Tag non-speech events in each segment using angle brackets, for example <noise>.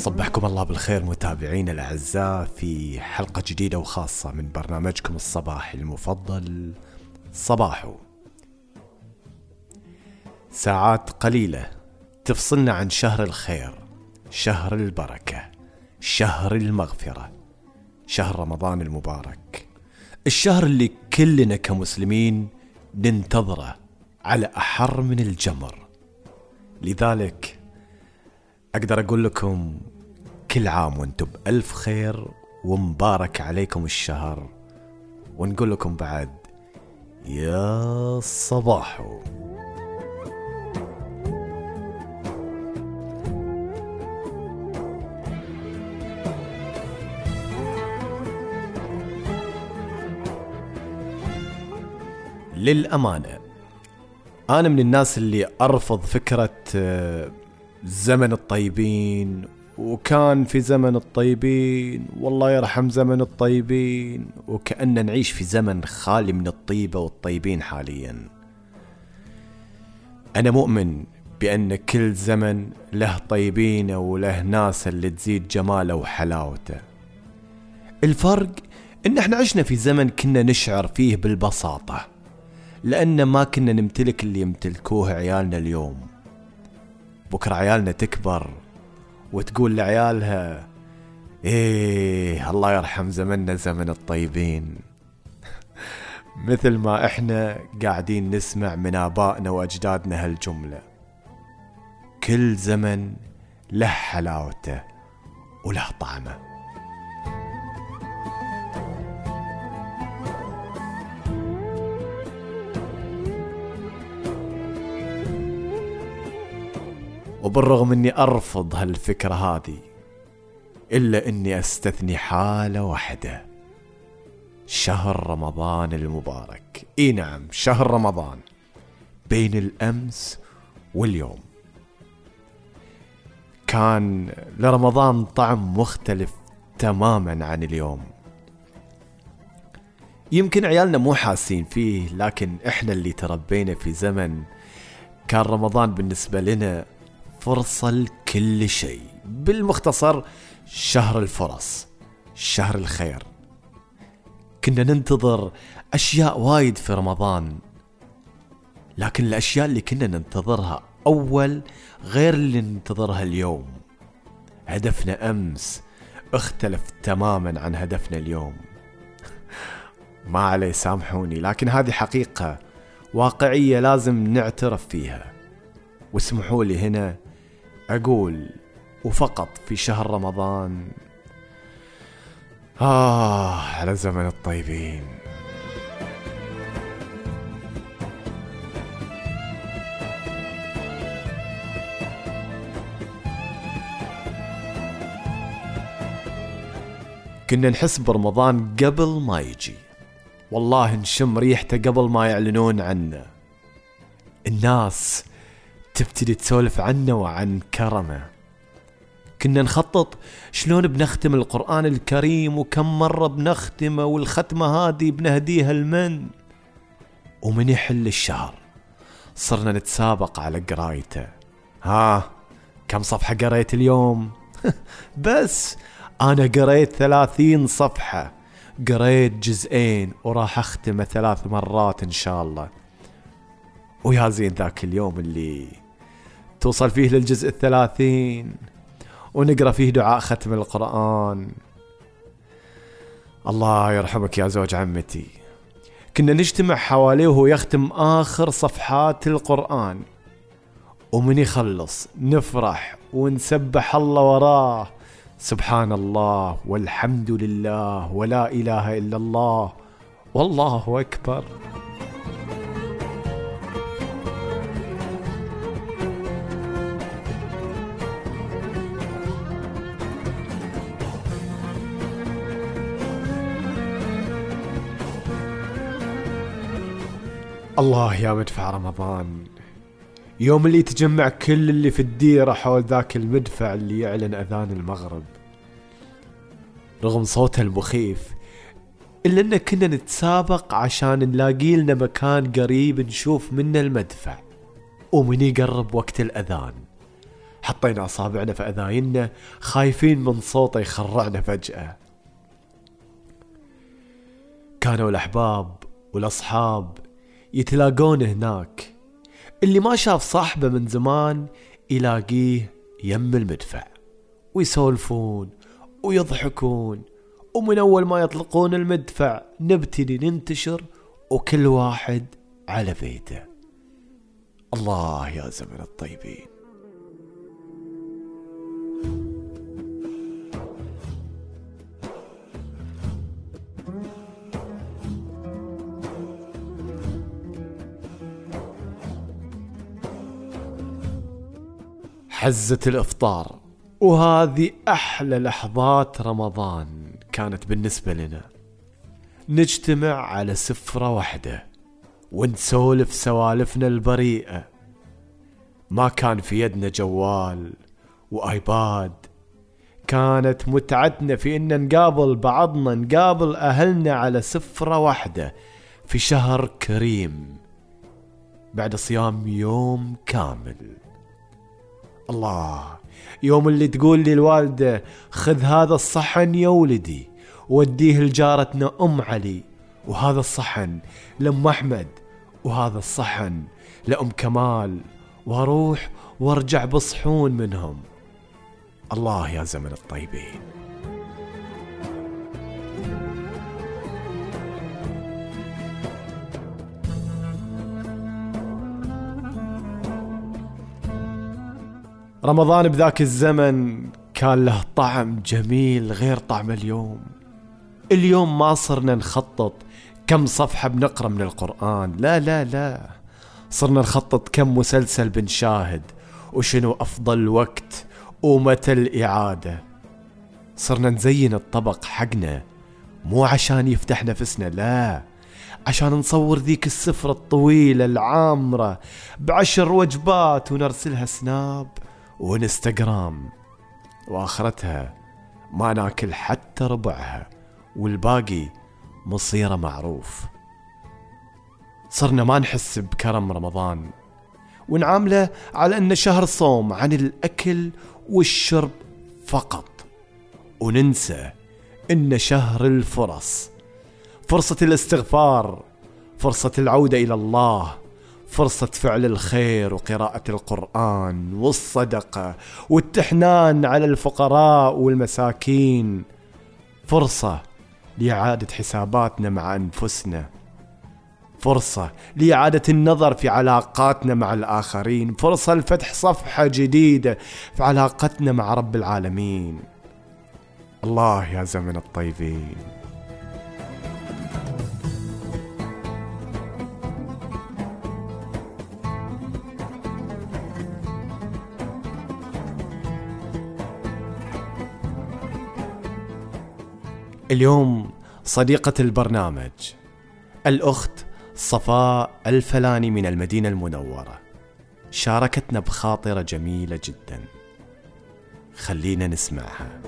صبحكم الله بالخير متابعينا الأعزاء في حلقة جديدة وخاصة من برنامجكم الصباحي المفضل صباحو. ساعات قليلة تفصلنا عن شهر الخير شهر البركة شهر المغفرة شهر رمضان المبارك. الشهر اللي كلنا كمسلمين ننتظره على أحر من الجمر. لذلك أقدر أقول لكم كل عام وأنتم بألف خير ومبارك عليكم الشهر. ونقول لكم بعد يا صباحو. للأمانة أنا من الناس اللي أرفض فكرة آه، زمن الطيبين وكان في زمن الطيبين والله يرحم زمن الطيبين وكأن نعيش في زمن خالي من الطيبة والطيبين حاليا. أنا مؤمن بأن كل زمن له طيبينه وله ناس اللي تزيد جماله وحلاوته. الفرق إن إحنا عشنا في زمن كنا نشعر فيه بالبساطة لأن ما كنا نمتلك اللي يمتلكوه عيالنا اليوم. بكرة عيالنا تكبر وتقول لعيالها إيه الله يرحم زمننا زمن الطيبين. <laughs> مثل ما إحنا قاعدين نسمع من آبائنا وأجدادنا هالجملة. كل زمن له حلاوته وله طعمه. وبالرغم إني أرفض هالفكرة هذه إلا إني أستثني حالة واحدة. شهر رمضان المبارك. إي نعم شهر رمضان. بين الأمس واليوم. كان لرمضان طعم مختلف تماما عن اليوم. يمكن عيالنا مو حاسين فيه لكن إحنا اللي تربينا في زمن كان رمضان بالنسبة لنا فرصة لكل شيء. بالمختصر شهر الفرص شهر الخير. كنا ننتظر أشياء وايد في رمضان لكن الأشياء اللي كنا ننتظرها أول غير اللي ننتظرها اليوم. هدفنا أمس اختلف تماما عن هدفنا اليوم. <laughs> ما عليه سامحوني لكن هذه حقيقة واقعية لازم نعترف فيها. واسمحوا لي هنا أقول وفقط في شهر رمضان. آه على زمن الطيبين. كنا نحس برمضان قبل ما يجي. والله نشم ريحته قبل ما يعلنون عنه. الناس تبتدي تسولف عنه وعن كرمه. كنا نخطط شلون بنختم القرآن الكريم وكم مرة بنختمه والختمة هذه بنهديها لمن؟ ومن يحل الشهر. صرنا نتسابق على قرايته. ها كم صفحة قريت اليوم؟ <laughs> بس أنا قريت ثلاثين صفحة. قريت جزئين وراح أختمه ثلاث مرات إن شاء الله. ويا زين ذاك اليوم اللي توصل فيه للجزء الثلاثين ونقرأ فيه دعاء ختم القرآن. الله يرحمك يا زوج عمتي. كنا نجتمع حواليه وهو يختم آخر صفحات القرآن. ومن يخلص نفرح ونسبح الله وراه. سبحان الله والحمد لله ولا إله إلا الله. والله أكبر. الله يا مدفع رمضان. يوم اللي تجمع كل اللي في الديرة حول ذاك المدفع اللي يعلن أذان المغرب. رغم صوته المخيف إلا أن كنا نتسابق عشان نلاقي لنا مكان قريب نشوف منه المدفع. ومن يقرب وقت الأذان. حطينا أصابعنا في أذايننا خايفين من صوته يخرعنا فجأة. كانوا الأحباب والأصحاب يتلاقون هناك. اللي ما شاف صاحبه من زمان يلاقيه يم المدفع ويسولفون ويضحكون ومن أول ما يطلقون المدفع نبتدي ننتشر وكل واحد على بيته. الله يا زمن الطيبين. حزة الإفطار. وهذه أحلى لحظات رمضان كانت بالنسبة لنا. نجتمع على سفرة واحدة ونسولف سوالفنا البريئة. ما كان في يدنا جوال وآيباد. كانت متعتنا في إن نقابل بعضنا نقابل أهلنا على سفرة واحدة في شهر كريم بعد صيام يوم كامل. الله. يوم اللي تقول لي الوالدة خذ هذا الصحن يا ولدي وديه لجارتنا أم علي وهذا الصحن لأم أحمد وهذا الصحن لأم كمال وأروح وأرجع بصحون منهم. الله يا زمن الطيبين. رمضان بذاك الزمن كان له طعم جميل غير طعم اليوم. اليوم ما صرنا نخطط كم صفحة بنقرأ من القرآن. لا لا لا. صرنا نخطط كم مسلسل بنشاهد وشنو أفضل وقت ومتى الإعادة. صرنا نزين الطبق حقنا مو عشان يفتح نفسنا لا. عشان نصور ذيك السفرة الطويلة العامرة بعشر وجبات ونرسلها سناب. وانستغرام. وآخرتها ما ناكل حتى ربعها والباقي مصيره معروف. صرنا ما نحس بكرم رمضان ونعامله على أنه شهر صوم عن الأكل والشرب فقط. وننسى إنه شهر الفرص فرصة الاستغفار فرصة العودة إلى الله. فرصة فعل الخير وقراءة القرآن والصدقة والتحنان على الفقراء والمساكين. فرصة لإعادة حساباتنا مع أنفسنا. فرصة لإعادة النظر في علاقاتنا مع الآخرين. فرصة لفتح صفحة جديدة في علاقتنا مع رب العالمين. الله يا زمن الطيبين. اليوم صديقة البرنامج الأخت صفاء الفلاني من المدينة المنورة. شاركتنا بخاطرة جميلة جدا. خلينا نسمعها.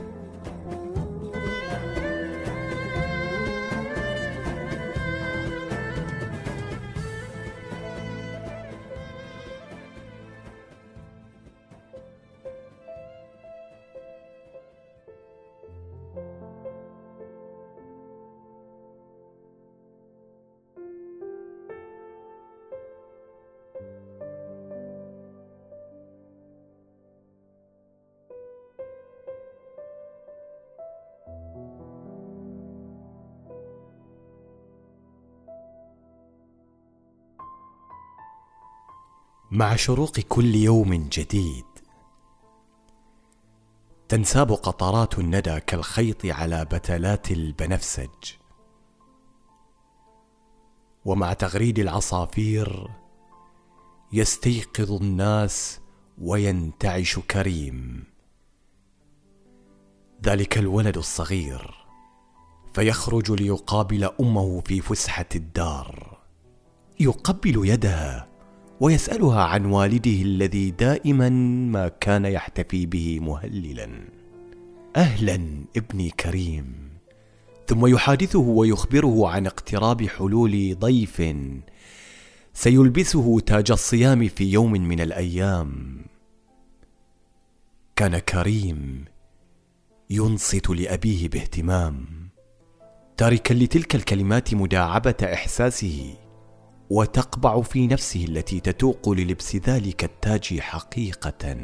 مع شروق كل يوم جديد. تنساب قطرات الندى كالخيط على بتلات البنفسج. ومع تغريد العصافير يستيقظ الناس وينتعش كريم. ذلك الولد الصغير فيخرج ليقابل أمه في فسحة الدار. يقبل يدها ويسألها عن والده الذي دائما ما كان يحتفي به مهللا. أهلا ابني كريم. ثم يحادثه ويخبره عن اقتراب حلول ضيف. سيلبسه تاج الصيام في يوم من الأيام. وكان كريم ينصت لأبيه باهتمام. تاركا لتلك الكلمات مداعبة إحساسه. وتقبع في نفسه التي تتوق للبس ذلك التاج حقيقة.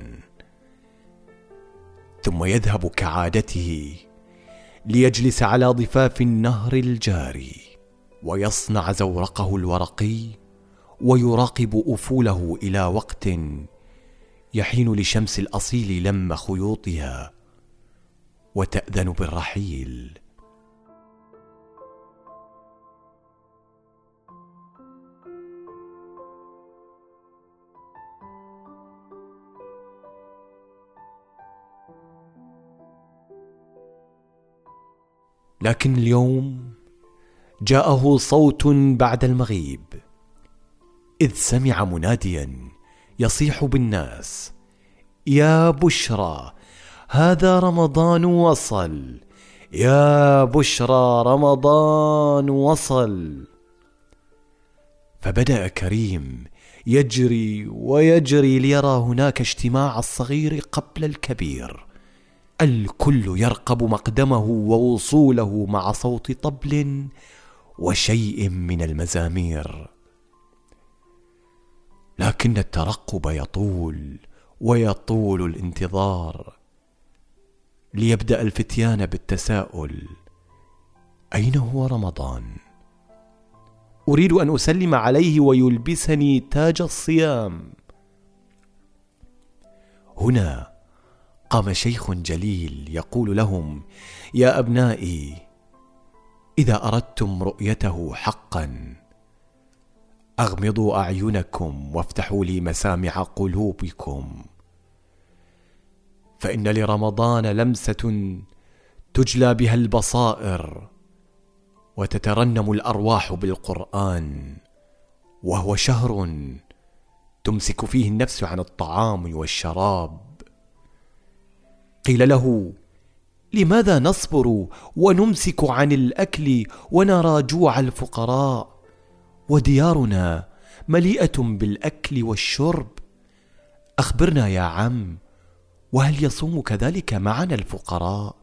ثم يذهب كعادته ليجلس على ضفاف النهر الجاري ويصنع زورقه الورقي ويراقب أفوله إلى وقت يحين لشمس الأصيل لم خيوطها وتأذن بالرحيل. لكن اليوم جاءه صوت بعد المغيب إذ سمع مناديا يصيح بالناس يا بشرى هذا رمضان وصل يا بشرى رمضان وصل. فبدأ كريم يجري ويجري ليرى هناك اجتماع الصغير قبل الكبير. الكل يرقب مقدمه ووصوله مع صوت طبل وشيء من المزامير. لكن الترقب يطول ويطول الانتظار ليبدأ الفتيان بالتساؤل أين هو رمضان؟ أريد أن أسلم عليه ويلبسني تاج الصيام. هنا قام شيخ جليل يقول لهم يا ابنائي اذا اردتم رؤيته حقا اغمضوا اعينكم وافتحوا لي مسامع قلوبكم. فان لرمضان لمسه تجلى بها البصائر وتترنم الارواح بالقران وهو شهر تمسك فيه النفس عن الطعام والشراب. قيل له لماذا نصبر ونمسك عن الأكل ونرى جوع الفقراء؟ وديارنا مليئة بالأكل والشرب. أخبرنا يا عم وهل يصوم كذلك معنا الفقراء؟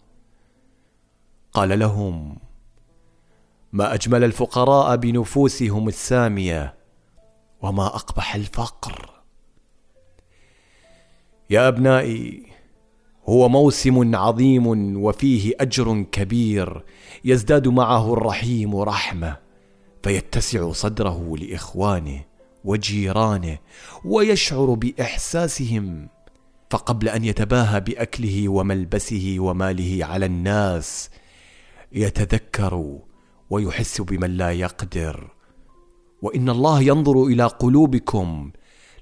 قال لهم ما أجمل الفقراء بنفوسهم السامية وما أقبح الفقر. يا أبنائي هو موسم عظيم وفيه أجر كبير يزداد معه الرحيم رحمة فيتسع صدره لإخوانه وجيرانه ويشعر بإحساسهم فقبل أن يتباهى بأكله وملبسه وماله على الناس يتذكر ويحس بمن لا يقدر. وإن الله ينظر إلى قلوبكم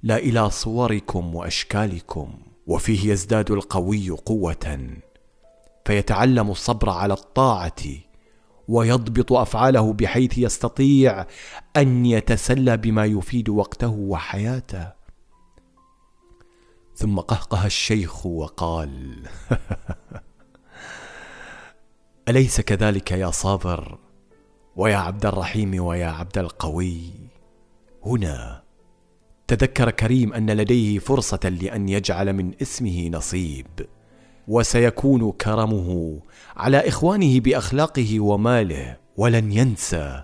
لا إلى صوركم وأشكالكم. وفيه يزداد القوي قوة. فيتعلم الصبر على الطاعة ويضبط أفعاله بحيث يستطيع أن يتسلى بما يفيد وقته وحياته. ثم قهقه الشيخ وقال <laughs> أليس كذلك يا صابر ويا عبد الرحيم ويا عبد القوي؟ هنا تذكر كريم أن لديه فرصة لأن يجعل من اسمه نصيب. وسيكون كرمه على إخوانه بأخلاقه وماله. ولن ينسى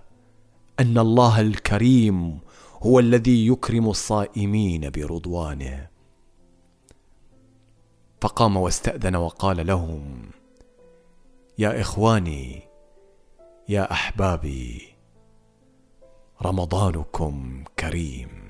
أن الله الكريم هو الذي يكرم الصائمين برضوانه. فقام واستأذن وقال لهم يا إخواني يا أحبابي رمضانكم كريم.